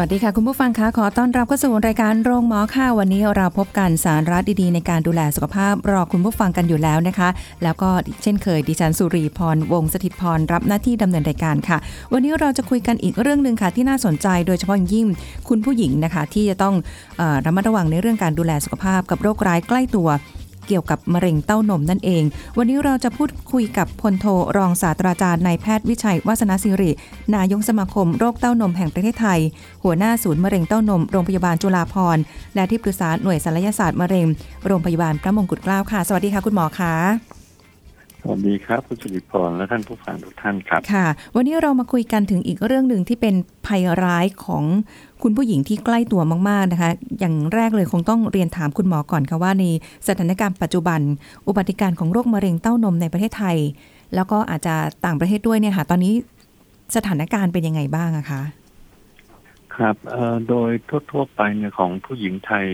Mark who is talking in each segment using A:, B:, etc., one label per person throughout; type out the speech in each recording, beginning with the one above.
A: วัสดีค่ะ คุณผู้ฟังคะขอต้อนรับเข้าสู่รายการโรงหมอค่ะวันนี้เราพบกันสาระดีๆ ในการดูแลสุขภาพรอคุณผู้ฟังกันอยู่แล้วนะคะ แล้วก็เช่นเคยดิฉันสุรีพรวงศ์สถิตพรรับหน้าที่ดำเนินรายการค่ะ วันนี้เราจะคุยกันอีกเรื่องหนึ่งค่ะที่น่าสนใจโดยเฉพาะอย่างยิ่งคุณผู้หญิงนะคะ ที่จะต้องอระมัดระวังในเรื่องการดูแลสุขภาพกับโรคร้ายใกล้ตัว เกี่ยวกับมะเร็งเต้านมนั่นเอง วันนี้เราจะพูดคุยกับพลโทรองศาสตราจารย์นายแพทย์วิชัยวาสนาสิริ นายกสมาคมโรคเต้านมแห่งประเทศไทย หัวหน้าศูนย์มะเร็งเต้านมโรงพยาบาลจุฬาภรณ์และที่ปรึกษาหน่วยศัลยศาสตร์มะเร็ง โรงพยาบาลพระมงกุฎเกล้าค่ะ สวัสดีค่ะคุณหมอคะ
B: สวัสดีครับคุณสิริพรและท่านผู้ฟังทุกท่านครับ
A: ค่ะ วันนี้เรามาคุยกันถึงอีกเรื่องหนึ่งที่เป็นภัยร้ายของคุณผู้หญิงที่ใกล้ตัวมาก ๆนะคะ อย่างแรกเลยคงต้องเรียนถามคุณหมอก่อนค่ะว่าในสถานการณ์ปัจจุบัน อุบัติการณ์ของโรคมะเร็งเต้านมในประเทศไทย แล้วก็อาจจะต่างประเทศด้วยเนี่ยค่ะ ตอนนี้สถานการณ์เป็นยังไงบ้างอะคะ
B: ครับเอ่อโดยทั่วๆไปเนี่ยของผู้หญิงไทย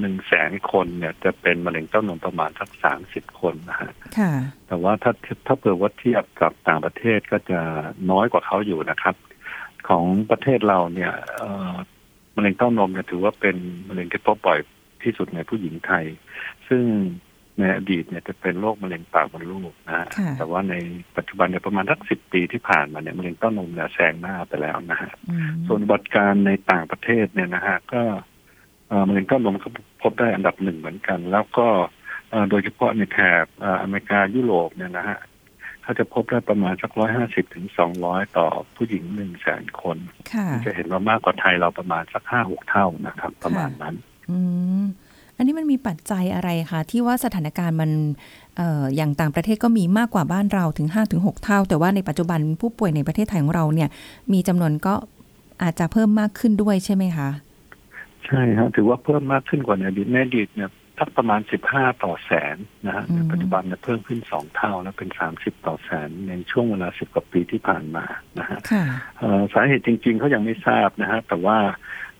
B: หนึ่งแสนคนเนี่ยจะเป็นมะเร็งเต้านมประมาณสักสามสิบคนนะฮะ
A: ค่ะ
B: แต่ว่าถ้าถ้าเผื่อว่าเทียบกับต่างประเทศก็จะน้อยกว่าเขาอยู่นะครับ ของประเทศเราเนี่ยเอ่อมะเร็งเต้านมเนี่ยถือว่าเป็นมะเร็งที่พบบ่อยที่สุดในผู้หญิงไทย ซึ่งในอดีตเนี่ยจะเป็นโรคมะเร็งปากมดลูกนะฮะ
A: ค่ะ
B: แต่ว่าในปัจจุบันเนี่ยประมาณสักสิบปีที่ผ่านมาเนี่ยมะเร็งเต้านมเนี่ยแซงหน้าไปแล้วนะฮะ
A: อืม
B: ส่วนอุบัติการณ์ในต่างประเทศเนี่ยนะฮะก็ เอ่อมะเร็งเต้านมก็พบได้อันดับหนึ่งเหมือนกัน แล้วก็เอ่อโดยเฉพาะในแถบเอ่ออเมริกายุโรปเนี่ยนะฮะเขาจะพบได้ประมาณสักร้อยห้าสิบถึงสองร้อยต่อผู้หญิงหนึ่งแสนคน
A: ค่ะ
B: จะเห็นว่ามากกว่าไทยเราประมาณสักห้าหกเท่านะครับ ประมาณนั้น
A: อืมอันนี้มันมีปัจจัยอะไรคะที่ว่าสถานการณ์มันเอ่ออย่างต่างประเทศก็มีมากกว่าบ้านเราถึง5-6เท่า แต่ว่าในปัจจุบันผู้ป่วยในประเทศไทยของเราเนี่ย มีจำนวนก็อาจจะเพิ่มมากขึ้นด้วยใช่ไหมคะ
B: ใช่ฮะถือว่าเพิ่มมากขึ้นกว่าในอดีตในอดีตเนี่ยสักประมาณสิบห้าต่อแสนนะฮะ
A: อืม
B: ในปัจจุบันเนี่ยเพิ่มขึ้นสองเท่าแล้วเป็นสามสิบต่อแสนในช่วงเวลาสิบกว่าปีที่ผ่านมานะฮะ
A: ค่ะ
B: เอ่อสาเหตุจริง ๆเขายังไม่ทราบนะฮะแต่ว่า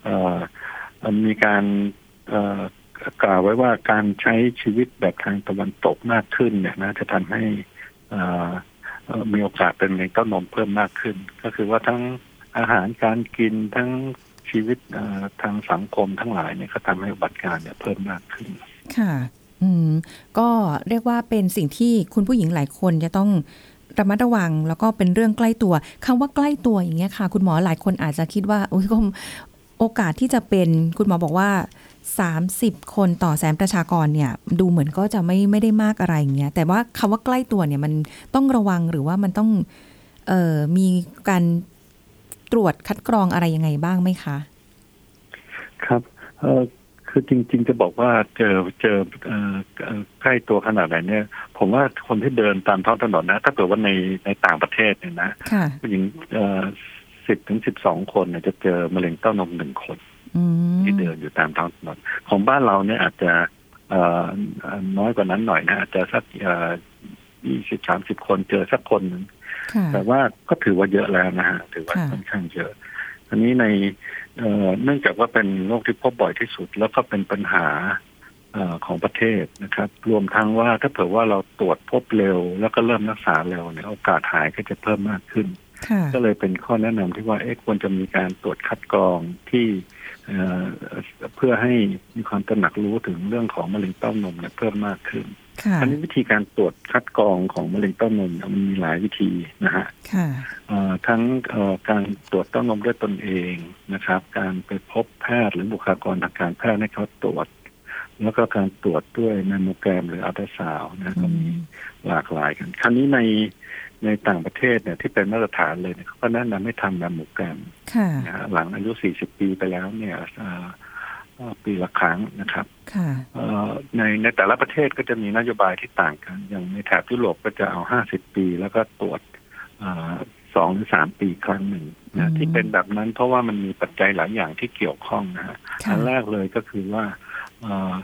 B: เอ่อเอ่อมีการเอ่อกล่าวไว้ว่าการใช้ชีวิตแบบทางตะวันตกมากขึ้นเนี่ยนะจะทำให้เอ่อเอ่อมีโอกาสเป็นมะเร็งเต้านมเพิ่มมากขึ้น ก็คือว่าทั้งอาหารการกินทั้ง ชีวิตทางสังคมทั้งหลายเนี่ยก็ทำให้อุบัติการณ์เนี่ยเพิ่มมากขึ้น
A: ค่ะอืมก็เรียกว่าเป็นสิ่งที่คุณผู้หญิงหลายคนจะต้องระมัดระวัง แล้วก็เป็นเรื่องใกล้ตัวคำว่าใกล้ตัวอย่างเงี้ยค่ะ คุณหมอหลายคนอาจจะคิดว่าโอุ้ยก็โอกาสที่จะเป็นคุณหมอบอกว่า 30 คนต่อแสนประชากรเนี่ย ดูเหมือนก็จะไม่ไม่ได้มากอะไรอย่างเงี้ยแต่ว่าคำว่าใกล้ตัวเนี่ยมันต้องระวังหรือว่ามันต้องออมีการ ตรวจคัดกรองอะไรยังไงบ้างไหมคะ
B: ครับเออคือจริง ๆ จะบอกว่าเจอเจอเอ่อเอ่อใกล้ตัวขนาดไหนเนี่ย ผมว่าคนที่เดินตามท้องถนนนะ ถ้าเกิดว่าในในต่างประเทศเนี่ยนะ
A: ค่ะ
B: ผู้หญิงสิบถึงสิบสองคนเนี่ยจะเจอมะเร็งเต้านมหนึ่งคน
A: อืม
B: ที่เดินอยู่ตามท้องถนนของบ้านเราเนี่ยอาจจะเอ่อเอ่อน้อยกว่านั้นหน่อยนะอาจจะสักยี่สิบสามสิบคนเจอสักคนหนึ่ง
A: ค่ะ
B: แต่ว่าก็ถือว่าเยอะแล้วนะฮะถือว่า
A: ค่ะ
B: ค่อนข้างเยอะอันนี้ในเอ่อเนื่องจากว่าเป็นโรคที่พบบ่อยที่สุด แล้วก็เป็นปัญหาเอ่อของประเทศนะครับ รวมทั้งว่าถ้าเผื่อว่าเราตรวจพบเร็ว แล้วก็เริ่มรักษาเร็วเนี่ยโอกาสหายก็จะเพิ่มมากขึ้น
A: ค่ะ
B: ก็เลยเป็นข้อแนะนำที่ว่าเอ๊ะควรจะมีการตรวจคัดกรองที่เอ่อเพื่อให้มีความตระหนักรู้ถึงเรื่องของมะเร็งเต้านมเนี่ยเพิ่มมากขึ้น
A: ค่ะ
B: อันนี้วิธีการตรวจคัดกรองของมะเร็งเต้านมเนี่ยมันมีหลายวิธีนะฮะ
A: ค่ะ
B: เอ่อทั้งเอ่อการตรวจเต้านมด้วยตนเองนะครับ การไปพบแพทย์หรือบุคลากรทางการแพทย์ให้เขาตรวจ แล้วก็การตรวจด้วยแมมโมแกรมหรืออัลตราซาวน์นะก็มีหลากหลายกัน ครั้นี้ในในต่างประเทศเนี่ยที่เป็นมาตรฐานเลยเนี่ยเขาก็แนะนำให้ทำแมมโมแกรม
A: ค่ะ
B: นะฮะหลังอายุ 40 ปีไปแล้วเนี่ย เอ่อเอ่อปีละครั้งนะครับ
A: ค่ะ
B: เอ่อในในแต่ละประเทศก็จะมีนโยบายที่ต่างกัน อย่างในแถบยุโรปก็จะเอา50ปี แล้วก็ตรวจเอ่อสองหรือสามปีครั้งหนึ่ง
A: อื
B: นะ
A: ม
B: ที่เป็นแบบนั้นเพราะว่ามันมีปัจจัยหลายอย่างที่เกี่ยวข้องนะฮะ
A: ค่ะ
B: อันแรกเลยก็คือว่าเอ่อ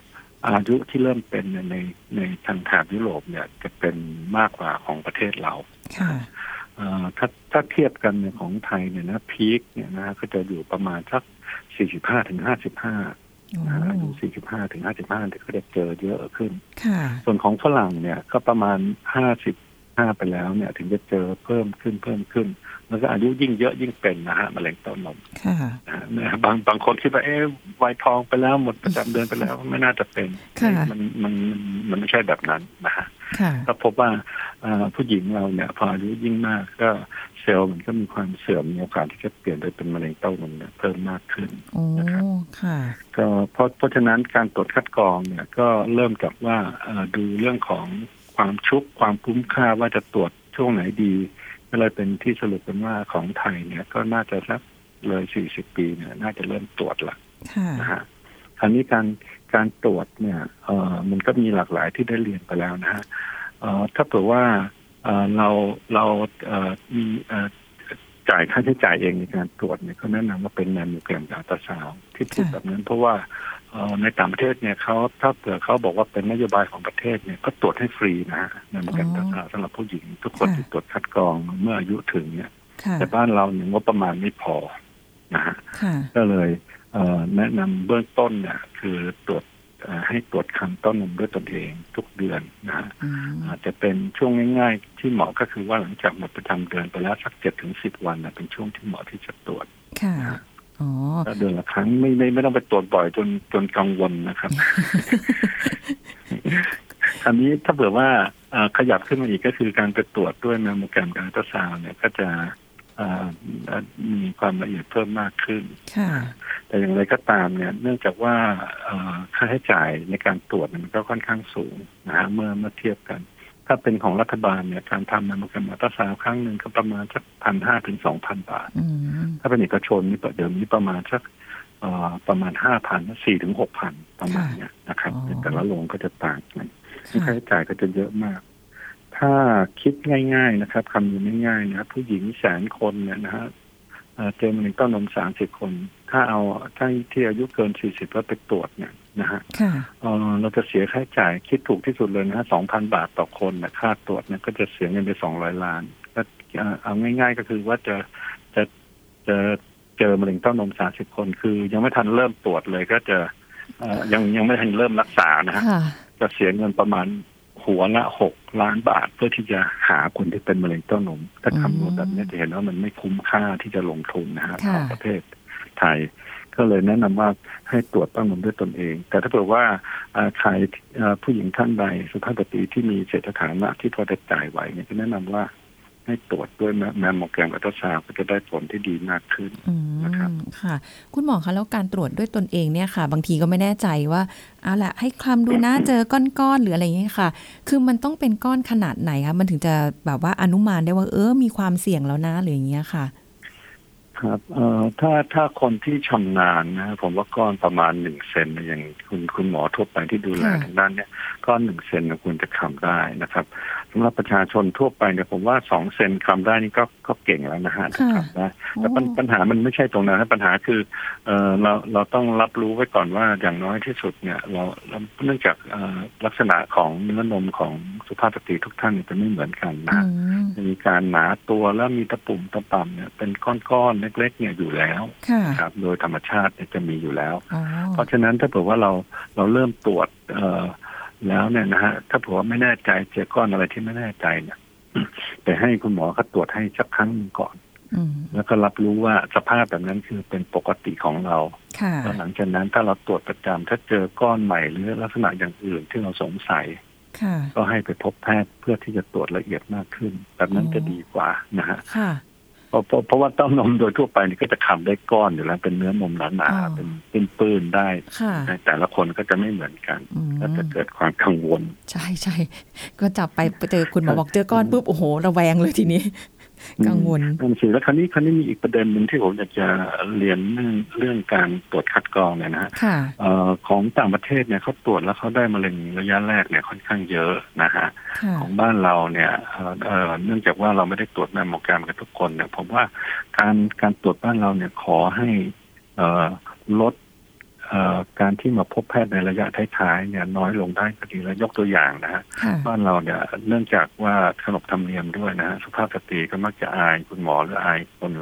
B: อายุที่เริ่มเป็นเนี่ยในในทางแถบยุโรปเนี่ยจะเป็นมากกว่าของประเทศเรา
A: ค่ะ
B: เอ่อถ้าถ้าเทียบกันเนี่ยของไทยเนี่ยนะพีคเนี่ยนะก็จะอยู่ประมาณสัก45ถึง55
A: โอ้
B: นะ อายุ45ถึง55เนี่ยก็จะเจอเยอะขึ้น
A: ค่ะ
B: ส่วนของฝรั่งเนี่ยก็ประมาณ55ไปแล้วเนี่ย ถึงจะเจอเพิ่มขึ้นเพิ่มขึ้น แล้วก็อายุยิ่งเยอะยิ่งเป็นนะฮะมะเร็งเต้านม
A: ค่ะ
B: นะฮะเนี่ยบางบางคนคิดว่าเอ๊ะวัยทองไปแล้วหมดประจำเดือนไปแล้วไม่น่าจะเป็น
A: ค่ะ
B: มันมันมันมันไม่ใช่แบบนั้นนะฮะ
A: ค่ะ
B: ก็พบว่าเอ่อผู้หญิงเราเนี่ยพออายุยิ่งมากก็เซลล์มันก็มีความเสื่อมมีโอกาสที่จะเปลี่ยนไปเป็นมะเร็งเต้านมเนี่ยเพิ่มมากขึ้น
A: โอ้
B: นะครับ
A: ค่ะ
B: ก็เพราะเพราะฉะนั้นการตรวจคัดกรองเนี่ยก็เริ่มจากว่าเอ่อดูเรื่องของความชุกความคุ้มค่าว่าจะตรวจช่วงไหนดีก็เลยเป็นที่สรุปกันว่าของไทยเนี่ยก็น่าจะสักเลย40ปีเนี่ยน่าจะเริ่มตรวจละ
A: ค่ะ
B: นะฮะ คราวนี้การการตรวจเนี่ยเอ่อมันก็มีหลากหลายที่ได้เรียนไปแล้วนะฮะเอ่อถ้าเผื่อว่าเอ่อเราเราเอ่อมีเอ่อจ่ายค่าใช้จ่ายเองในการตรวจเนี่ยก็แนะนำว่าเป็นแมมโมแกรมอัลตราซาวด์ที่พูด
A: ค่ะ
B: แบบนั้น เพราะว่าเอ่อในต่างประเทศเนี่ยเขาถ้าเผื่อเขาบอกว่าเป็นนโยบายของประเทศเนี่ยก็ตรวจให้ฟรีนะฮะแมมโมแกรมอัลตราซาวด์สำหรับผู้หญิง ทุกคนที่ตรวจคัดกรองเมื่ออายุถึงเนี่ย
A: ค่ะ
B: แต่บ้านเราเนี่ยงบประมาณไม่พอนะฮะ
A: ค่ะ
B: ก็เลยเอ่อ แนะนำเบื้องต้นเนี่ยคือตรวจเอ่อให้ตรวจคลำเต้านมด้วยตนเองทุกเดือนนะฮะ
A: อืม
B: อาจจะเป็นช่วงง่าย ๆ ที่เหมาะก็คือว่าหลังจากหมดประจำเดือนไปแล้วสักเจ็ดถึงสิบวันนะเป็นช่วงที่เหมาะที่จะตรวจ
A: ค่ะอ๋อ
B: แล้วเดือนละครั้งไม่ไม่ไม่ต้องไปตรวจบ่อยจนจนกังวลนะครับ อันนี้ถ้าเผื่อว่าเอ่อขยับขึ้นมาอีกก็คือการไปตรวจด้วยแมมโมแกรมกับอัลตราซาวน์เนี่ยก็จะเอ่อมีความละเอียดเพิ่มมากขึ้น
A: ค่ะ
B: แต่อย่างไรก็ตามเนี่ย เนื่องจากว่าเอ่อค่าใช้จ่ายในการตรวจมันก็ค่อนข้างสูงนะฮะเมื่อเมื่อเทียบกัน ถ้าเป็นของรัฐบาลเนี่ยการทำแมมโมแกรมอัลตราซาวด์ครั้งหนึ่งก็ประมาณสักพันห้าถึงสองพันบาท
A: อืม
B: ถ้าเป็นเอกชนนี่เดิมนี้ประมาณสักเอ่อประมาณห้าพันสี่ถึงหกพันประมาณเนี้ยนะครับ
A: อ๋อ
B: ในแต่ละโรงก็จะต่างกัน
A: ค่ะ
B: ค่าใช้จ่ายก็จะเยอะมาก ถ้าคิดง่าย ๆนะครับคำนวณง่ายๆนะผู้หญิงแสนคนเนี่ยนะฮะเอ่อเจอมะเร็งเต้านมสามสิบคน ถ้าเอาถ้าที่อายุเกินสี่สิบแล้วไปตรวจเนี่ยนะฮะ
A: ค่ะ
B: เอ่อเราจะเสียค่าใช้จ่ายคิดถูกที่สุดเลยนะฮะสองพันบาทต่อคนนะค่าตรวจเนี่ยก็จะเสียเงินไปสองร้อยล้านก็เอ่อเอาง่าย ๆ ก็คือว่าจะจะจะเจอมะเร็งเต้านมสามสิบคน คือ ยังไม่ทันเริ่มตรวจเลยก็จะเอ่อยังยังไม่ทันเริ่มรักษานะฮะ
A: ค่ะ
B: จะเสียเงินประมาณหัวละหกล้านบาทเพื่อที่จะหาคนที่เป็นมะเร็งเต้านม ถ้าคำนวณแบบนี้จะเห็นว่ามันไม่คุ้มค่าที่จะลงทุนนะฮะ
A: ค่ะ
B: ของประเทศ ไทย ก็เลยแนะนำว่าให้ตรวจเต้านมด้วยตนเอง แต่ถ้าเผื่อว่าอ่าใครอ่าผู้หญิงท่านใดสุภาพสตรีที่มีเศรษฐานะที่พอจะจ่ายไหวเนี่ยก็แนะนำว่าให้ตรวจด้วยแมมโมแกรมอัลตราซาวด์ก็จะได้ผลที่ดีมากขึ้น
A: อืม
B: นะครับ
A: ค่ะ คุณหมอคะแล้วการตรวจด้วยตนเองเนี่ยค่ะ บางทีก็ไม่แน่ใจว่าเอาละให้คลำดูนะเจอก้อนๆหรืออะไรอย่างเงี้ยค่ะ คือมันต้องเป็นก้อนขนาดไหนคะมันถึงจะแบบว่าอนุมานได้ว่าเออมีความเสี่ยงแล้วนะหรืออย่างเงี้ยค่ะ
B: ครับเอ่อถ้าถ้าคนที่ชำนาญนะผมว่าก้อนประมาณหนึ่งเซนเนี่ยอย่างคุณคุณหมอทั่วไปที่ดูแล
A: ค่ะ
B: ทางด้านเนี้ยก้อนหนึ่งเซนเนี่ยควรจะคำได้นะครับสำหรับประชาชนทั่วไปเนี่ยผมว่าสองเซนคำได้นี่ก็ก็เก่งแล้วนะฮะ
A: ค่ะ
B: คำได้แต่ปัญ
A: โอ้
B: ปัญหามันไม่ใช่ตรงนั้นนะปัญหาคือเอ่อเราเราต้องรับรู้ไว้ก่อนว่าอย่างน้อยที่สุดเนี่ย เราเราเนื่องจากเอ่อลักษณะของเนื้อนมของสุภาพสตรีทุกท่านเนี่ยจะไม่เหมือนกันนะ
A: อื
B: ฮะ
A: ม
B: จะมีการหนาตัวแล้วมีตะปุ่มตะป่ำเนี่ยเป็นก้อนๆเล็กๆเนี่ยอยู่แล้ว
A: ค่ะ
B: ครับ โดยธรรมชาติเนี่ยจะมีอยู่แล้ว
A: อ๋อ
B: เพราะฉะนั้นถ้าเผื่อว่าเราเราเริ่มตรวจเอ่อแล้วเนี่ยนะฮะถ้าเผื่อว่าไม่แน่ใจเจอก้อนอะไรที่ไม่แน่ใจเนี่ยไปให้คุณหมอเขาตรวจให้สักครั้งหนึ่งก่อน
A: อืม
B: แล้วก็รับรู้ว่าสภาพแบบนั้นคือเป็นปกติของเรา
A: ค่ะ
B: แล้วหลังจากนั้นถ้าเราตรวจประจำถ้าเจอก้อนใหม่หรือลักษณะอย่างอื่นที่เราสงสัย
A: ค่ะ
B: ก็ให้ไปพบแพทย์เพื่อที่จะตรวจละเอียดมากขึ้น แบบนั้น
A: อ๋อ
B: จะดีกว่านะฮะ
A: ค่ะ
B: เพราะเพราะเพราะว่าเต้านมโดยทั่วไปนี่ก็จะคำได้ก้อนอยู่แล้วเป็นเนื้อนมหนา
A: อ๋อ
B: ๆเป็นเป็นปืนๆได้
A: ค่ะ
B: แต่ละคนก็จะไม่เหมือนกัน
A: อืม
B: ก็จะเกิดความกังวล
A: ใช่ใช่ก็จับไปเจอคุณหมอบอกเจอก้อนปุ๊บโอ้โหระแวงเลยทีนี้ กังวล
B: นั่นสิแล้วคราวนี้คราวนี้มีอีกประเด็นหนึ่งที่ผมอยากจะเรียนเรื่องเรื่องการตรวจคัดกรองเนี่ยนะฮะ
A: ค่ะ
B: เอ่อของต่างประเทศเนี่ยเขาตรวจแล้วเขาได้มะเร็งระยะแรกเนี่ยค่อนข้างเยอะนะฮะ
A: ค่ะ
B: ของบ้านเราเนี่ยเอ่อเอ่อเนื่องจากว่าเราไม่ได้ตรวจแมมโมแกรมกันทุกคนเนี่ยผมว่าการการตรวจบ้านเราเนี่ยขอให้เอ่อลดเอ่อ การที่มาพบแพทย์ในระยะท้ายๆเนี่ยน้อยลงได้ก็ดีแล้วยกตัวอย่างนะฮะ
A: ค่ะ
B: บ้านเราเนี่ยเนื่องจากว่าขนบธรรมเนียมด้วยนะฮะสุภาพสตรีก็มักจะอายคุณหมอหรืออายคน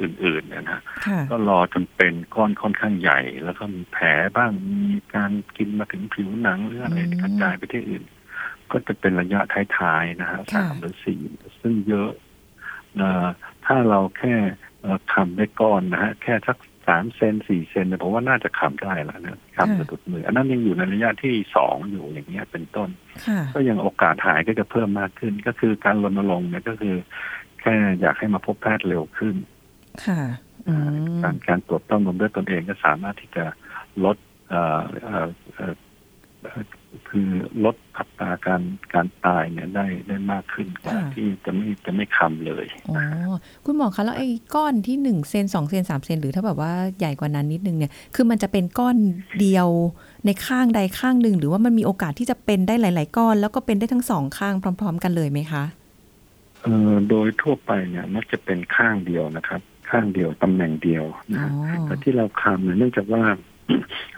B: อื่นๆเนี่ยนะ
A: ค่ะ
B: ก็รอจนเป็นก้อนค่อนข้างใหญ่ แล้วก็มีแผลบ้างมีการกินมาถึงผิวหนังหรืออะไร
A: อืม
B: กระจายไปที่อื่น ก็จะเป็นระยะท้ายๆนะฮะ
A: ค่ะ
B: สามหรือสี่ซึ่งเยอะเอ่อถ้าเราแค่เอ่อคำได้ก้อนนะฮะแค่สักสามเซนสี่เซนเนี่ยผมว่าน่าจะคำได้แล้วนะคำสะดุดมือ อันนั้นยังอยู่ในระยะที่สองอยู่อย่างเงี้ยเป็นต้น
A: ค่ะ
B: ก็ยังโอกาสหายก็จะเพิ่มมากขึ้น ก็คือการรณรงค์เนี่ยก็คือแค่อยากให้มาพบแพทย์เร็วขึ้น
A: ค่ะอืม
B: การการตรวจเต้านมด้วยตนเองก็สามารถที่จะลด เอ่อเอ่อเอ่อเอ่อคือลดอัตราการการตายเนี่ยได้ได้มากขึ้นกว่า
A: ค่ะ
B: ที่จะไม่จะไม่คำเลย
A: อ๋อคุณหมอคะแล้วไอ้ก้อนที่หนึ่งเซนสองเซนสามเซนหรือถ้าแบบว่าใหญ่กว่านั้นนิดนึงเนี่ย คือมันจะเป็นก้อนเดียวในข้างใดข้างหนึ่ง หรือว่ามันมีโอกาสที่จะเป็นได้หลาย ๆ ก้อน แล้วก็เป็นได้ทั้งสองข้างพร้อม ๆ กันเลยไหมคะ
B: เอ่อโดยทั่วไปเนี่ยมักจะเป็นข้างเดียวนะครับ ข้างเดียวตำแหน่งเดียวนะ
A: อ๋อ
B: ฮะแต่ที่เราคำเนี่ยเนื่องจากว่า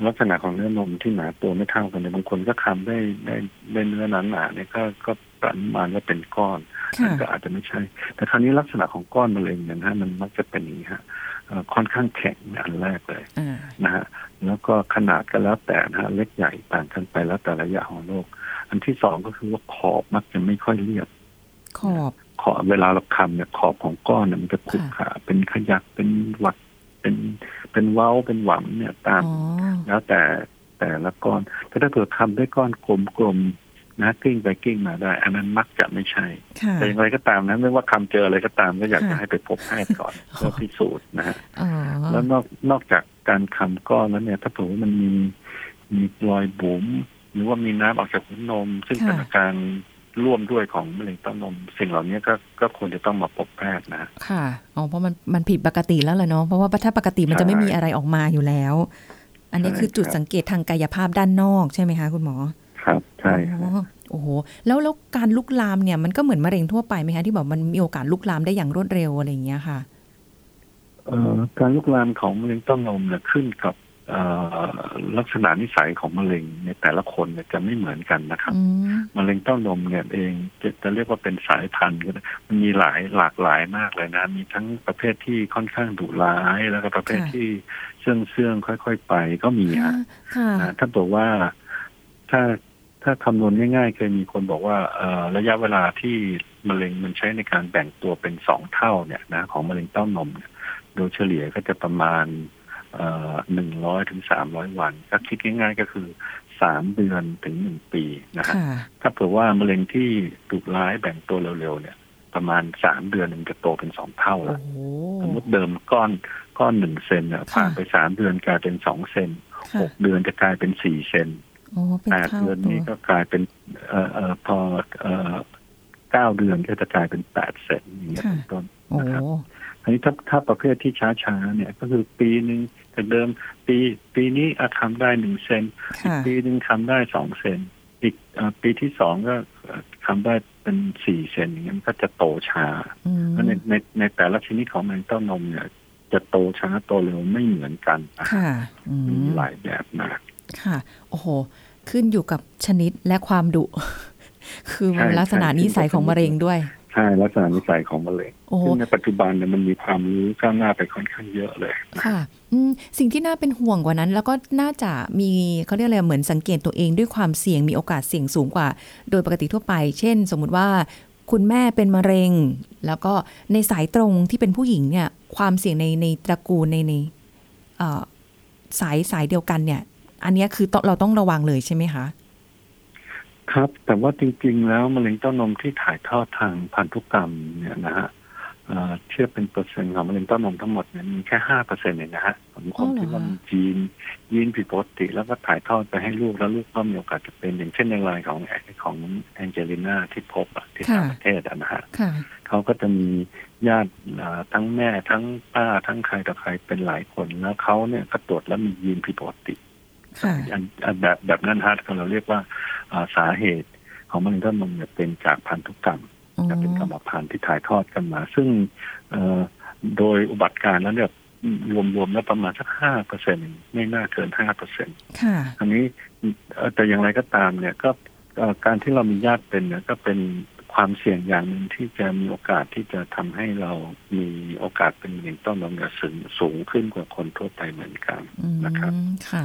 B: ลักษณะของเนื้อนมที่หนาตัวไม่เท่ากันเนี่ยบางคนก็คำได้ได้ได้เนื้อหนาหนาๆเนี่ยก็ก็ประมาณว่าเป็นก้อน
A: ค่ะ
B: ก็อาจจะไม่ใช่ แต่คราวนี้ลักษณะของก้อนมะเร็งเนี่ยนะฮะมันมักจะเป็นอย่างนี้ฮะเอ่อค่อนข้างแข็งเนี่ยอันแรกเลย
A: อ่า
B: นะฮะแล้วก็ขนาดก็แล้วแต่นะฮะเล็กใหญ่ต่างกันไปแล้วแต่ระยะของโรคอันที่สองก็คือว่าขอบมักจะไม่ค่อยเรียบ
A: ขอบ
B: ขอบเวลาเราคำเนี่ยขอบของก้อนเนี่ยมันจะขรุขระเป็นขยักเป็นหวัด เป็นเป็นเว้าเป็นหวำเนี่ยตาม
A: อ๋อ
B: แล้วแต่แต่ละก้อนแต่ถ้าเผื่อคำด้วยก้อนกลมๆนะกลิ้งไปกลิ้งมาได้ อันนั้นมักจะไม่ใช่
A: ค่ะ
B: แต่อย่างไรก็ตามนะไม่ว่าคำเจออะไรก็ตามก็อยากจะ
A: ค่ะ
B: ให้ไปพบแพทย์ก่อนเพื่อพิสูจน์นะฮะ
A: อ๋อ
B: แล้วนอกนอกจากการคำก้อนแล้วเนี่ย ถ้าเผื่อว่ามันมีมีรอยบุ๋มหรือว่ามีน้ำออกจากหัวนม ซึ่งเป็นอาการ ร่วมด้วยของมะเร็งเต้านม สิ่งเหล่านี้ก็ก็ควรจะต้องมาพบแพทย์นะฮะ
A: ค่ะอ๋อเพราะมันมันผิดปกติแล้วแหละเนาะเพราะว่าถ้าปกติมันจะไม่มีอะไรออกมาอยู่แล้ว อันนี้
B: ใช่
A: คือจุด
B: ครับ
A: สังเกตทางกายภาพด้านนอกใช่ไหมคะคุณหมอ
B: ครับใช่ครับ
A: อ๋อโอ้โหแล้วแล้วการลุกลามเนี่ยมันก็เหมือนมะเร็งทั่วไปไหมคะที่แบบมันมีโอกาสลุกลามได้อย่างรวดเร็วอะไรอย่างเงี้ยค่ะ
B: เอ่อการลุกลามของมะเร็งเต้านมเนี่ยขึ้นกับเอ่อ ลักษณะนิสัยของมะเร็งในแต่ละคนเนี่ยจะไม่เหมือนกันนะครับ
A: อืม
B: มะเร็งเต้านมเนี่ยเองจะจะเรียกว่าเป็นสายพันธุ์ก็ได้มันมีหลายหลากหลายมากเลยนะ มีทั้งประเภทที่ค่อนข้างดุร้ายแล้วก็ประเภท
A: ค่ะ
B: ที่เชื่องเชื่องๆค่อย ๆ ไปก็มี
A: ค่ะ
B: ฮะ
A: ค่ะ
B: นะถ้าบอกว่าถ้าถ้าคำนวณง่ายๆ เคยมีคนบอกว่าเอ่อระยะเวลาที่มะเร็งมันใช้ในการแบ่งตัวเป็นสองเท่าเนี่ยนะของมะเร็งเต้านมเนี่ยโดยเฉลี่ยก็จะประมาณ หนึ่งร้อยถึงสามร้อยวัน ก็คิดง่ายๆก็คือสามเดือนถึงหนึ่งปีนะฮะ
A: ค่ะ
B: ถ้าเผื่อว่ามะเร็งที่ดุร้ายแบ่งตัวเร็วๆ เนี่ย ประมาณสามเดือนมันจะโตเป็นสองเท่า
A: โอ้
B: แล้ว
A: โห
B: สมมติเดิมก้อนก้อนหนึ่งเซนเนี่ย
A: ค่ะ
B: ผ่านไปสามเดือนกลายเป็นสองเซน
A: ค่ะ
B: หกเดือนจะกลายเป็นสี่เซน
A: โอ้เป็น
B: แปด
A: เท่า
B: เดือน
A: ตั
B: นี้
A: ว
B: ก็กลายเป็นเอ่อเอ่อพอเอ่อเก้าเดือนก็จะกลายเป็นแปดเซนอย่างเงี้ยเป็นต้น
A: โอ้
B: นะครับ อันนี้ถ้าถ้าประเภทที่ช้าๆเนี่ย ก็คือปีหนึ่งจากเดิม ปีปีนี้อาทำได้หนึ่งเซน
A: ค่ะ
B: ปีหนึ่งทำได้สองเซนอีกเอ่อปีที่สองก็เอ่อทำได้เป็นสี่เซนอย่างเงี้ยมันก็จะโตช้า
A: อืม
B: เพราะในในในแต่ละชนิดของมันเต้านมเนี่ย จะโตช้าโตเร็วไม่เหมือนกันนะ
A: ค่ะอื
B: มี
A: ม
B: หลายแบบมาก
A: ค่ะ โอ้โห ขึ้นอยู่กับชนิดและความดุ คือมัน
B: ใช่
A: ลักษณะ
B: ใช่
A: นิสัยของมะเร็งด้วย
B: ใช่ลักษณะนิสัยของมะเร็ง
A: โอ้โห
B: ซึ่งในปัจจุบันเนี่ยมันมีความรู้ก้าวหน้าไปค่อนข้างเยอะเลยนะ
A: ค่ะอืมสิ่งที่น่าเป็นห่วงกว่านั้น แล้วก็น่าจะมีเขาเรียกอะไรเหมือนสังเกตตัวเองด้วยความเสี่ยงมีโอกาสเสี่ยงสูงกว่า โดยปกติทั่วไป เช่น สมมุติว่าคุณแม่เป็นมะเร็ง แล้วก็ในสายตรงที่เป็นผู้หญิงเนี่ยความเสี่ยงในในตระกูลในในเอ่อสายสายเดียวกันเนี่ย อันเนี้ยคือต้องเราต้องระวังเลยใช่ไหมคะ
B: ครับ แต่ว่าจริง ๆ แล้วมะเร็งเต้านมที่ถ่ายทอดทางพันธุกรรมเนี่ยนะฮะเอ่อเทียบเป็นเปอร์เซ็นต์ของมะเร็งเต้านมทั้งหมดเนี่ยมีแค่ห้าเปอร์เซ็นต์เองนะฮะของคนที่ว่ามีจีนยีนผิดปกติ แล้วก็ถ่ายทอดไปให้ลูกแล้วลูกก็มีโอกาสจะเป็นอย่างเช่นในรายของของแองเจลิน่าที่พบอะที่ต่างประเทศอะนะฮะ
A: ค่ะ
B: เขาก็จะมีญาติอ่าทั้งแม่ทั้งป้าทั้งใครต่อใครเป็นหลายคนแล้วเขาเนี่ยก็ตรวจแล้วมียีนผิดปกติ
A: ค่ะ
B: อันอันแบบแบบนั้นฮะเราเรียกว่าอ่า สาเหตุของมะเร็งเต้านมเนี่ยเป็นจากพันธุกรรม
A: อ๋อ
B: จะเป็นกรรมพันธุ์ที่ถ่ายทอดกันมา ซึ่งเอ่อโดยอุบัติการแล้วเนี่ยรวมๆแล้วประมาณสักห้าเปอร์เซ็นไม่น่าเกินห้าเปอร์เซ็น
A: ค่ะ
B: อันนี้เอ่อแต่อย่างไรก็ตามเนี่ยก็เอ่อการที่เรามีญาติเป็นเนี่ยก็เป็นความเสี่ยงอย่างหนึ่งที่จะมีโอกาสที่จะทำให้เรามีโอกาสเป็นมะเร็งเต้านมเนี่ยสูงสูงขึ้นกว่าคนทั่วไปเหมือนกัน
A: อืม
B: นะครับ
A: ค่ะ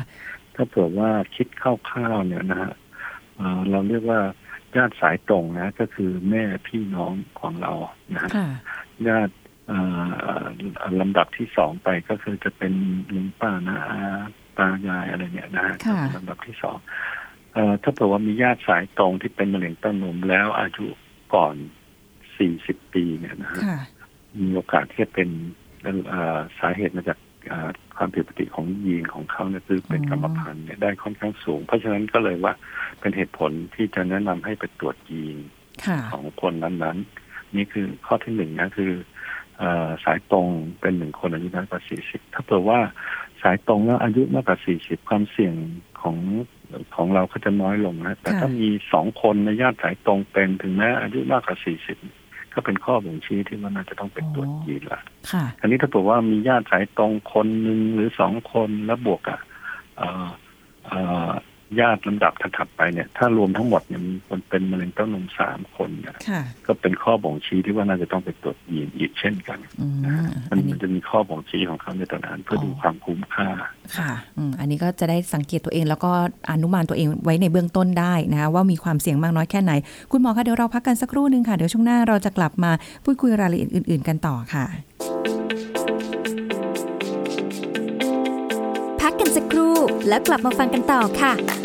B: ถ้าเผื่อว่าคิดคร่าวๆเนี่ยนะฮะ เอ่อเราเรียกว่าญาติสายตรงนะ ก็คือแม่พี่น้องของเรานะฮะ
A: ค่ะ
B: ญาติเอ่อลำดับที่สองไปก็คือจะเป็นลุงป้านะอาตายายอะไรเนี่ยนะฮะ
A: ค่ะ
B: ลำดับที่สองเอ่อถ้าเผื่อว่ามีญาติสายตรงที่เป็นมะเร็งเต้านมแล้วอายุก่อนสี่สิบปีเนี่ยนะฮะ
A: ค่ะ
B: มีโอกาสที่จะเป็นเอ่อสาเหตุมาจากเอ่อ ความผิดปกติของยีนของเขาเนี่ยคือเป็น
A: อ๋อ
B: กรรมพันธุ์เนี่ยได้ค่อนข้างสูง เพราะฉะนั้นก็เลยว่าเป็นเหตุผลที่จะแนะนำให้ไปตรวจยีน
A: ค่ะ
B: ของคนนั้นๆ นี่คือข้อที่หนึ่งนะคือเอ่อสายตรงเป็นหนึ่งคนอายุน้อยกว่าสี่สิบถ้าเผื่อว่าสายตรงแล้วอายุมากกว่าสี่สิบความเสี่ยงของของเราก็จะน้อยลงนะแต่
A: ค่ะ
B: ถ้ามีสองคนในญาติสายตรงเป็นถึงแม้อายุมากกว่าสี่สิบ ก็เป็นข้อบ่งชี้ที่ว่าน่าจะต้องเป็นตรวจยีนละ
A: ค่ะ
B: อันนี้ถ้าเผื่อว่ามีญาติสายตรงคนหนึ่งหรือสองคนแล้วบวกกับเอ่อเอ่อ ญาติลำดับถัดๆไปเนี่ย ถ้ารวมทั้งหมดเนี่ยมีคนเป็นมะเร็งเต้านมสามคนเนี่ย
A: ค่ะ
B: ก็เป็นข้อบ่งชี้ที่ว่าน่าจะต้องไปตรวจยีนอีกเช่นกัน
A: อืม
B: มั
A: อั
B: น
A: นนี้
B: มันจะมีข้อบ่งชี้ของเขาในตอนนั้นเพื่อดูความคุ้มค่า
A: ค่ะอืมอันนี้ก็จะได้สังเกตตัวเองแล้วก็อนุมานตัวเองไว้ในเบื้องต้นได้นะคะว่ามีความเสี่ยงมากน้อยแค่ไหน คุณหมอคะเดี๋ยวเราพักกันสักครู่หนึ่งค่ะเดี๋ยวช่วงหน้าเราจะกลับมาพูดคุยรายละเอียดอื่น ๆ กันต่อค่ะ
C: พักกันสักครู่แล้วกลับมาฟังกันต่อค่ะ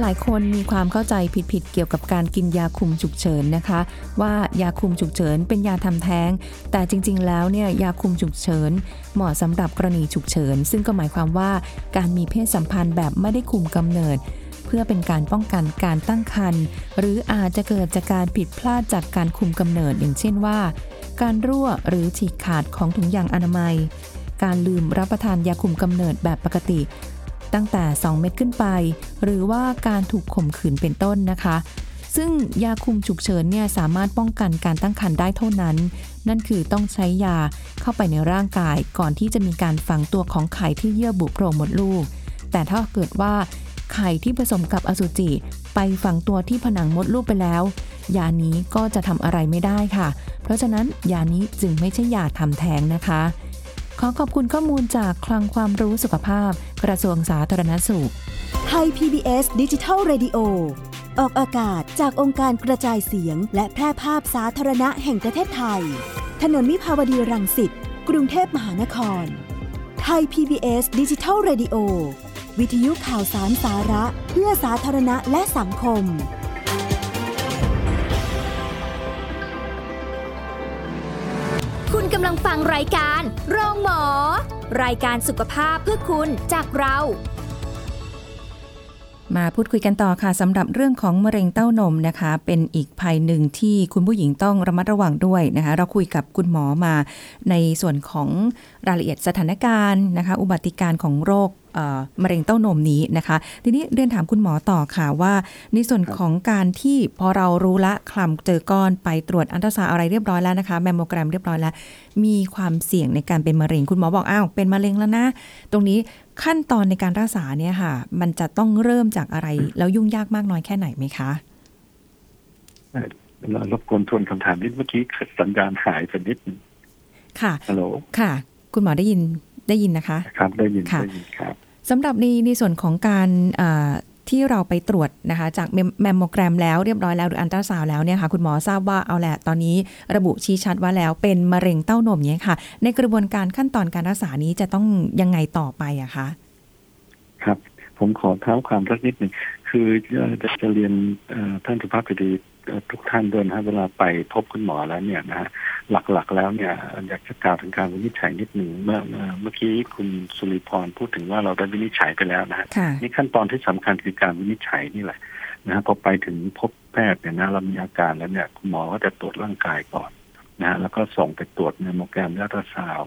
A: หลายคนมีความเข้าใจผิดๆเกี่ยวกับการกินยาคุมฉุกเฉินนะคะ ว่ายาคุมฉุกเฉินเป็นยาทำแท้ง แต่จริงๆ แล้วเนี่ยยาคุมฉุกเฉินเหมาะสำหรับกรณีฉุกเฉิน ซึ่งก็หมายความว่าการมีเพศสัมพันธ์แบบไม่ได้คุมกำเนิด เพื่อเป็นการป้องกันการตั้งครรภ์หรืออาจจะเกิดจากการผิดพลาดจากการคุมกำเนิด อย่างเช่นว่า การรั่วหรือฉีกขาดของถุงยางอนามัย การลืมรับประทานยาคุมกำเนิดแบบปกติ ตั้งแต่ 2 เม็ดขึ้นไป หรือว่าการถูกข่มขืนเป็นต้นนะคะ ซึ่งยาคุมฉุกเฉินเนี่ยสามารถป้องกันการตั้งครรภ์ได้เท่านั้น นั่นคือต้องใช้ยาเข้าไปในร่างกาย ก่อนที่จะมีการฝังตัวของไข่ที่เยื่อบุโพรงมดลูก แต่ถ้าเกิดว่าไข่ที่ผสมกับอสุจิ ไปฝังตัวที่ผนังมดลูกไปแล้ว ยานี้ก็จะทำอะไรไม่ได้ค่ะ เพราะฉะนั้นยานี้จึงไม่ใช่ยาทำแท้งนะคะ ขอขอบคุณข้อมูลจากคลังความรู้สุขภาพ กระทรวงสาธารณสุข
D: ไทย PBS ดิจิทัล Radio ออกอากาศจากองค์การกระจายเสียง และแพร่ภาพสาธารณะแห่งประเทศไทย ถนนมิภาวดีรังสิต กรุงเทพมหานคร ไทย PBS ดิจิทัล Radio วิทยุข่าวสารสาระ เพื่อสาธารณะและสังคมำ
C: ลังฟังรายการโรงหมอ รายการสุขภาพเพื่อคุณจากเรา
A: มาพูดคุยกันต่อค่ะสำหรับเรื่องของมะเร็งเต้านมนะคะ เป็นอีกภัยหนึ่งที่คุณผู้หญิงต้องระมัดระวังด้วยนะคะ เราคุยกับคุณหมอมาในส่วนของรายละเอียดสถานการณ์นะคะ อุบัติการณ์ของโรค มะเร็งเต้านมนี้นะคะ ทีนี้เรียนถามคุณหมอต่อค่ะว่า ในส่วนของการที่พอเรารู้ละคลำเจอก้อนไปตรวจอันตราซาวด์อะไรเรียบร้อยแล้วนะคะแมมโมแกรมเรียบร้อยแล้ว มีความเสี่ยงในการเป็นมะเร็งคุณหมอบอกอ้าวเป็นมะเร็งแล้วนะ ตรงนี้ขั้นตอนในการรักษาเนี่ยค่ะ มันจะต้องเริ่มจากอะไร แล้วยุ่งยากมากน้อยแค่ไหนไหมคะ
B: เรารบกวนทวนคำถามนิดเมื่อกี้สัญญาณหายไปนิดนึง
A: ค่ะ
B: ฮัลโหล
A: ค่ะ คุณหมอได้ยินได้ยินนะคะ
B: ครับได้ยิน
A: ค่ะ
B: ได้ยินครับ
A: สำหรับในในส่วนของการที่เราไปตรวจนะคะจากแมมโมแกรมแล้วเรียบร้อยแล้วหรืออันตราซาวแล้วเนี่ยค่ะคุณหมอทราบว่าเอาแหละตอนนี้ระบุชี้ชัดว่าแล้วเป็นมะเร็งเต้านมเนี่ยค่ะ ในกระบวนการขั้นตอนการรักษานี้จะต้องยังไงต่อไปอะคะ
B: ครับ ผมขอเท้าความสักนิดหนึ่งคือจะจะเรียนท่านสุภาพสตรี ทุกท่านด้วยนะเวลาไปพบคุณหมอแล้วเนี่ยนะฮะหลักๆ แล้วเนี่ยอยากจะกล่าวถึงการวินิจฉัยนิดหนึ่งเมื่อเมื่อกี้คุณสุริพรพูดถึงว่าเราได้วินิจฉัยไปแล้วนะฮะนี่ขั้นตอนที่สำคัญคือการวินิจฉัยนี่แหละนะพอไปถึงพบแพทย์เนี่ยนะเรามีอาการแล้วเนี่ยคุณหมอก็จะตรวจร่างกายก่อนนะแล้วก็ส่งไปตรวจในโมแกรมและตราซาว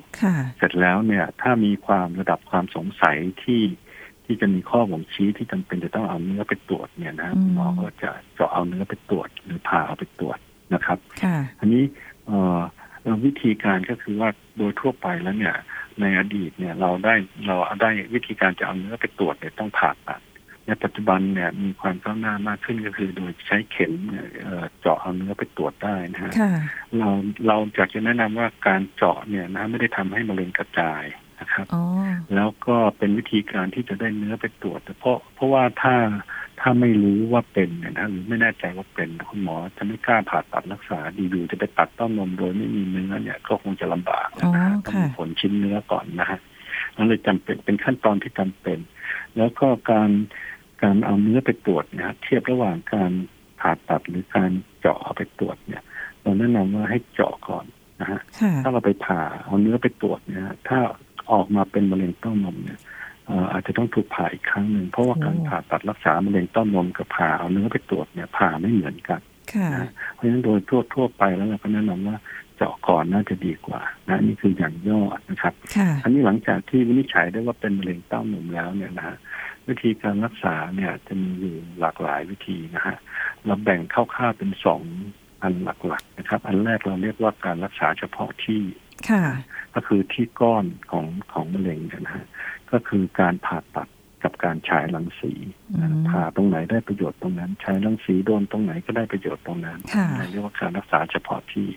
B: เสร็จแล้วเนี่ย ถ้ามีความระดับความสงสัยที่ ที่จะมีข้อบ่งชี้ที่จำเป็นจะต้องเอาเนื้อไปตรวจเนี่ยนะหมอก็จะเจาะเอาเนื้อไปตรวจหรือผ่าเอาไปตรวจนะครับอันนี้วิธีการก็คือว่าโดยทั่วไปแล้วเนี่ย ในอดีตเนี่ยเราได้เราได้วิธีการจะเอาเนื้อไปตรวจเนี่ยต้องผ่าตัดในปัจจุบันเนี่ยมีความก้าวหน้ามากขึ้นก็คือโดยใช้เข็มเจาะเอาเนื้อไปตรวจได้นะฮะเราเราอยากจะแนะนำว่าการเจาะเนี่ยนะไม่ได้ทำให้มะเร็งกระจาย นะครับแล้วก็เป็นวิธีการที่จะได้เนื้อไปตรวจ เพราะเพราะว่าถ้าถ้าไม่รู้ว่าเป็นเนี่ยนะหรือไม่แน่ใจว่าเป็นคุณหมอจะไม่กล้าผ่าตัดรักษาดีดูจะไปตัดเต้านมโดยไม่มีเนื้อเนี่ยก็คงจะลำบากนะฮะต้องมีผลชิ้นเนื้อก่อนนะฮะนั่นเลยจำเป็นเป็นขั้นตอนที่จำเป็น แล้วก็การการเอาเนื้อไปตรวจเนี่ยเทียบระหว่างการผ่าตัดหรือการเจาะเอาไปตรวจเนี่ยเราแนะนำว่าให้เจาะก่อนนะฮะถ้าเราไปผ่าเอาเนื้อไปตรวจเนี่ยถ้า ออกมาเป็นมะเร็งเต้านมเนี่ยอาจจะต้องถูกผ่าอีกครั้งหนึ่งเพราะว่าการผ่าตัดรักษามะเร็งเต้านมกับผ่าเอาเนื้อไปตรวจเนี่ยผ่าไม่เหมือนกันเพราะฉะนั้นโดยทั่วทั่วไปแล้วเราก็แนะนำว่าเจาะก่อนน่าจะดีกว่านะนี่คืออย่างย่อนะครับ อันนี้หลังจากที่วินิจฉัยได้ว่าเป็นมะเร็งเต้านมแล้วเนี่ยนะฮะวิธีการรักษาเนี่ยจะมีอยู่หลากหลายวิธีนะฮะเราแบ่งคร่าวๆเป็นสองอันหลักๆนะครับ อันแรกเราเรียกว่าการรักษาเฉพาะที่ ก็คือที่ก้อนของของมะเร็งนะฮะก็คือการผ่าตัดกับการฉายรังสีผ่าตรงไหนได้ประโยชน์ตรงนั้นฉายรังสีโดนตรงไหนก็ได้ประโยชน์ตรงนั้นเรียกว่าการรักษาเฉพาะที่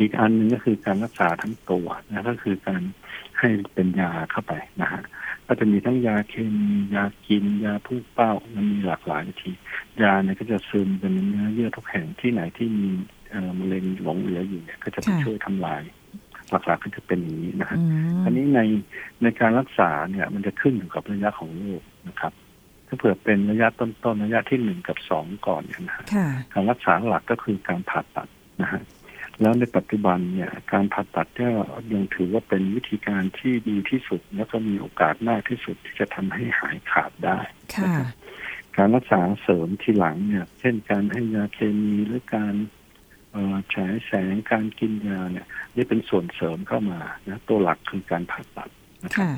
B: อีกอันหนึ่งก็คือการรักษาทั้งตัวนะก็คือการให้เป็นยาเข้าไปนะฮะก็จะมีทั้งยาเคมียากิน ยาพุ่งเป้ามันมีหลากหลายวิธี ยาเนี่ยก็จะซึมเป็นเนื้อเยื่อทุกแห่งที่ไหนที่มีมะเร็งหลงเหลืออยู่เนี่ยก็จะไปช่วยทำลาย หลักๆก็จะเป็นอย่างนี้นะฮะอันนี้ในในการรักษาเนี่ย มันจะขึ้นอยู่กับระยะของโรคนะครับ ถ้าเผื่อเป็นระยะต้นๆระยะที่หนึ่งกับสองก่อนเนี่ยนะการรักษาหลักก็คือการผ่าตัดนะฮะแล้วในปัจจุบันเนี่ย การผ่าตัดก็ยังถือว่าเป็นวิธีการที่ดีที่สุด แล้วก็มีโอกาสมากที่สุดที่จะทำให้หายขาดได้การรักษาเสริมทีหลังเนี่ย เช่นการให้ยาเคมีหรือการ ฉายแสงการกินยาเนี่ยนี่เป็นส่วนเสริมเข้ามานะตัวหลักคือการผ่าตัดนะครับ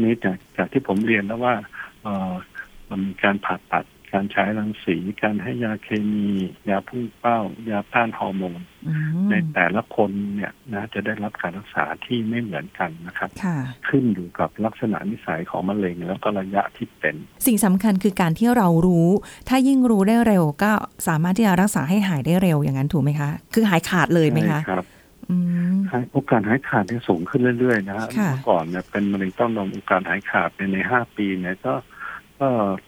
B: นี่จากจากที่ผมเรียนแล้วว่าเออมันมีการผ่าตัด การใช้รังสี การให้ยาเคมี ยาพุ่งเป้า ยาต้านฮอร์โมน ในแต่ละคนเนี่ยนะจะได้รับการรักษาที่ไม่เหมือนกันนะครับขึ้นอยู่กับลักษณะนิสัยของมะเร็งแล้วก็ระยะที่เป็น
A: สิ่งสำคัญคือการที่เรารู้ ถ้ายิ่งรู้ได้เร็วก็สามารถที่จะรักษาให้หายได้เร็วอย่างนั้นถูกไหมคะ คือหายขาดเลยไหมคะ
B: ครับโอกาสหายขาดเนี่ยสูงขึ้นเรื่อยๆนะฮะเมื่อก่อนเนี่ยเป็นมะเร็งเต้านมโอกาสหายขาดในห้าปีเนี่ยก็ก็สัก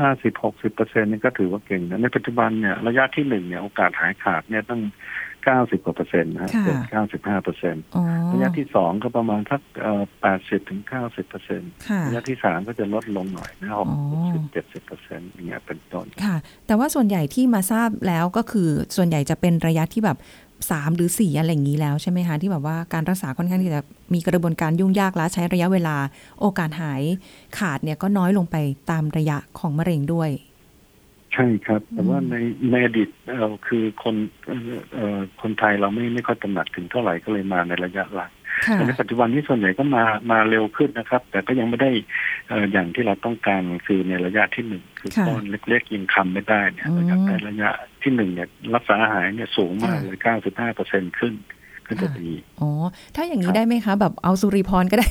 B: ห้าสิบหกสิบเปอร์เซ็นนี่ก็ถือว่าเก่งนะในปัจจุบันเนี่ยระยะที่หนึ่งเนี่ยโอกาสหายขาดเนี่ยตั้งเก้าสิบกว่าเปอร์เซ็นต์นะเกือบเก้าสิบห้าเปอร์เซ็นต์ระยะที่สองก็ประมาณสักแปดสิบถึงเก้าสิบเปอร์เซ็นต์ระยะที่สามก็จะลดลงหน่อยนะหกสิบเจ็ดสิบเปอร์เซ็นต์อย่างเงี้ยเป็นต้น
A: ค่ะ แต่ว่าส่วนใหญ่ที่มาทราบแล้วก็คือส่วนใหญ่จะเป็นระยะที่แบบ สามหรือสี่อะไรอย่างนี้แล้วใช่ไหมคะ ที่แบบว่าการรักษาค่อนข้างที่จะมีกระบวนการยุ่งยากและใช้ระยะเวลาโอกาสหายขาดเนี่ยก็น้อยลงไปตามระยะของมะเร็งด้วย
B: ใช่ครับ แต่ว่าในในอดีตเราคือคนเอ่อคนไทยเราไม่ไม่ค่อยตระหนักถึงเท่าไหร่ก็เลยมาในระยะหลังแต่ ในปัจจุบันนี้ส่วนใหญ่ก็มามาเร็วขึ้นนะครับ แต่ก็ยังไม่ได้เอออย่างที่เราต้องการคือในระยะที่หนึ่งคือก้อนเล็กๆยังคำไม่ได้เนี่ยเราอยากได้ระยะที่หนึ่งเนี่ยรักษาหายเนี่ยสูงมากเลยเก้าสิบห้าเปอร์เซ็นขึ้นก็จะดี
A: อ๋อ ถ้าอย่างนี้ได้ไหมคะ แบบเอาสุริพรก็ได้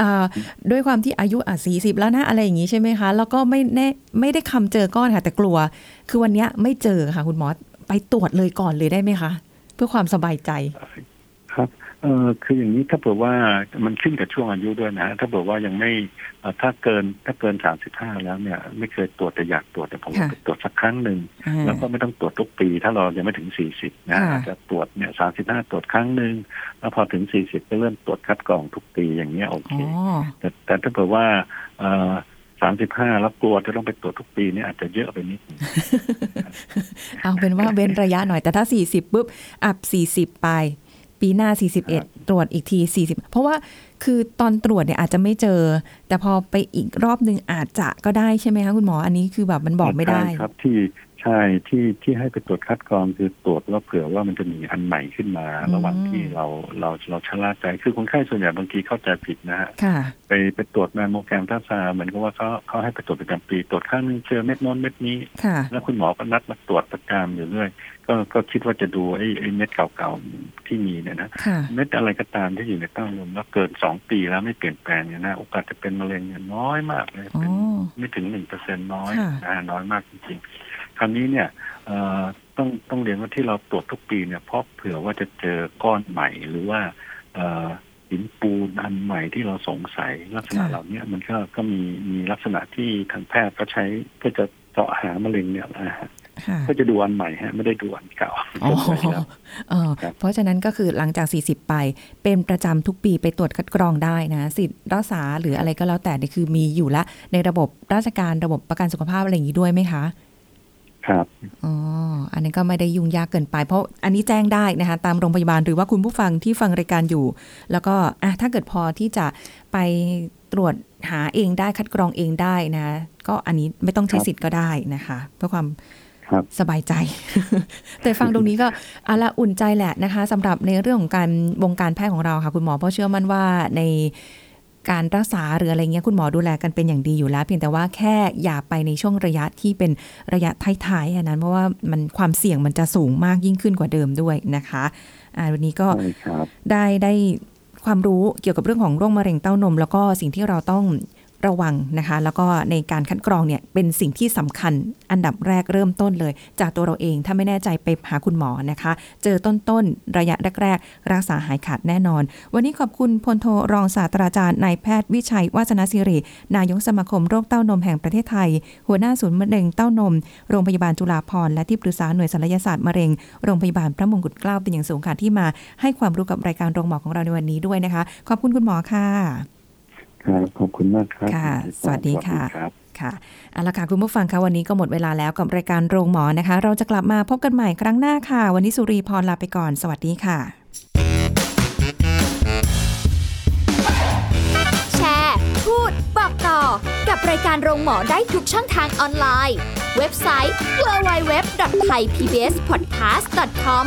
A: อ่าด้วยความที่อายุอะสี่สิบแล้วนะอะไรอย่างนี้ใช่ไหมคะ แล้วก็ไม่แน่ไม่ได้คำเจอก้อนค่ะ แต่กลัว คือวันนี้ไม่เจอค่ะ คุณหมอไปตรวจเลยก่อนเลยได้ไหมคะ เพื่อความสบายใจ
B: ครับ เออคืออย่างนี้ถ้าเผื่อว่ามันขึ้นกับช่วงอายุด้วยนะ ถ้าเผื่อว่ายังไม่เอ่อถ้าเกินถ้าเกินสามสิบห้าแล้วเนี่ย ไม่เคยตรวจแต่อยากตรวจแต่ผมว่า
A: ค่ะ
B: ไปตรวจสักครั้งหนึ่ง
A: อ่า
B: แล้วก็ไม่ต้องตรวจทุกปี ถ้าเรายังไม่ถึงสี่สิบนะ
A: ค่ะ
B: อาจจะตรวจเนี่ยสามสิบห้าตรวจครั้งหนึ่งแล้วพอถึงสี่สิบก็เริ่มตรวจคัดกรองทุกปีอย่างเงี้ยโอเค
A: อ๋อ
B: แต่แต่ถ้าเผื่อว่าสามสิบห้าแล้วกลัวจะต้องไปตรวจทุกปีเนี่ยอาจจะเยอะไปนิดนึง
A: เอาเป็นว่าเว้นระยะหน่อยแต่ถ้า40ปุ๊บอับ40ไป ปีหน้า 41 ตรวจอีกที 40 เพราะว่าคือตอนตรวจเนี่ยอาจจะไม่เจอ แต่พอไปอีกรอบหนึ่งอาจจะก็ได้ใช่ไหมคะคุณหมอ อันนี้คือแบบมันบอกไม่ได้
B: ใช่ครับที่ ใช่ที่ที่ให้ไปตรวจคัดกรองคือตรวจว่าเผื่อว่ามันจะมีอันใหม่ขึ้นมา
A: อืม
B: ระหว่างที่เราเราเราชะล่าใจคือคนไข้ส่วนใหญ่บางทีเข้าใจผิดนะฮะ
A: ค่ะ
B: ไปไปตรวจแมมโมแกรมท่าซาเหมือนกับว่าเขาเขาให้ไปตรวจประจำปี ตรวจครั้งหนึงเจอเม็ดโน้นเม็ดนี้
A: ค่ะ
B: แล้วคุณหมอก็นัดมาตรวจประจำอยู่เรื่อยก็ก็คิดว่าจะดูไอ้ไอ้เม็ดเก่าๆที่มีเนี่ยนะ
A: ค่ะ
B: เม็ดอะไรก็ตามที่อยู่ในเต้านมแล้วเกินสองปีแล้วไม่เปลี่ยนแปลงเนี่ยนะโอกาสจะเป็นมะเร็งเนี่ยน้อยมากเลย
A: อ๋อ
B: เป็นไม่ถึงหนึ่งเปอร์เซ็นน้อย
A: ค่ะ
B: นะน้อยมากจริงๆ คราวนี้เนี่ยเอ่อต้องต้องเรียนว่าที่เราตรวจทุกปีเนี่ยเพราะเผื่อว่าจะเจอก้อนใหม่หรือว่าเอ่อหินปูนอันใหม่ที่เราสงสัยลักษณะเหล่านี้มันก็ก็มีมีลักษณะที่ทางแพทย์ก็ใช้เพื่อจะเจาะหามะเร็งเนี่ยนะฮะ
A: ค่ะ
B: ก็จะดูอันใหม่ฮะไม่ได้ดูอันเก่า
A: อ๋อ
B: จบไปแล้ว
A: เออ
B: ครับ
A: เพราะฉะนั้นก็คือหลังจาก 40 ไปเป็นประจำทุกปีไปตรวจคัดกรองได้นะสิทธิ์รักษาหรืออะไรก็แล้วแต่นี่คือมีอยู่ละในระบบราชการระบบประกันสุขภาพอะไรอย่างนี้ด้วยไหมคะ
B: ครับ
A: อ๋ออันนี้ก็ไม่ได้ยุ่งยากเกินไป เพราะอันนี้แจ้งได้นะคะตามโรงพยาบาลหรือว่าคุณผู้ฟังที่ฟังรายการอยู่ แล้วก็อะถ้าเกิดพอที่จะไปตรวจหาเองได้คัดกรองเองได้นะก็อันนี้ไม่ต้องใช้สิทธิ์ก็ได้นะคะ เพื่อความ
B: ครับ
A: สบายใจ แต่ฟังตรงนี้ก็เอาละอุ่นใจแหละนะคะสำหรับในเรื่องของการวงการแพทย์ของเราค่ะ คุณหมอเพราะเชื่อมั่นว่าใน การรักษาหรืออะไรเงี้ยคุณหมอดูแลกันเป็นอย่างดีอยู่แล้ว เพียงแต่ว่าแค่อย่าไปในช่วงระยะที่เป็นระยะท้ายๆอันนั้น เพราะว่ามันความเสี่ยงมันจะสูงมากยิ่งขึ้นกว่าเดิมด้วยนะคะอ่าวันนี้ก็
B: ใช่ครับ
A: ได้ได้ความรู้เกี่ยวกับเรื่องของโรคมะเร็งเต้านม แล้วก็สิ่งที่เราต้อง ระวังนะคะ แล้วก็ในการคัดกรองเนี่ยเป็นสิ่งที่สำคัญอันดับแรกเริ่มต้นเลย จากตัวเราเองถ้าไม่แน่ใจไปหาคุณหมอนะคะ เจอต้นๆระยะแรกๆรักษาหายขาดแน่นอน วันนี้ขอบคุณพลโทรองศาสตราจารย์นายแพทย์วิชัยวาสนศิริ นายกสมาคมโรคเต้านมแห่งประเทศไทย หัวหน้าศูนย์มะเร็งเต้านม โรงพยาบาลจุฬาภรณ์และที่ปรึกษาหน่วยศัลยศาสตร์มะเร็งโรงพยาบาลพระมงกุฎเกล้าเป็นอย่างสูงค่ะที่มาให้ความรู้กับรายการโรงหมอของเราในวันนี้ด้วยนะคะ ขอบคุณคุณหมอค่ะ
B: ครับขอบคุณมากครับ
A: ค่ะสวัสดีค่ะ
B: สวัสดีครับ
A: ค่ะเอาละค่ะคุณผู้ฟังคะวันนี้ก็หมดเวลาแล้วกับรายการโรงหมอนะคะ เราจะกลับมาพบกันใหม่ครั้งหน้าค่ะ วันนี้สุรีพรลาไปก่อน สวัสดีค่ะ
C: แชร์ พูด บอกต่อ กับรายการโรงหมอได้ทุกช่องทางออนไลน์ เว็บไซต์ www.thaipbspodcast.com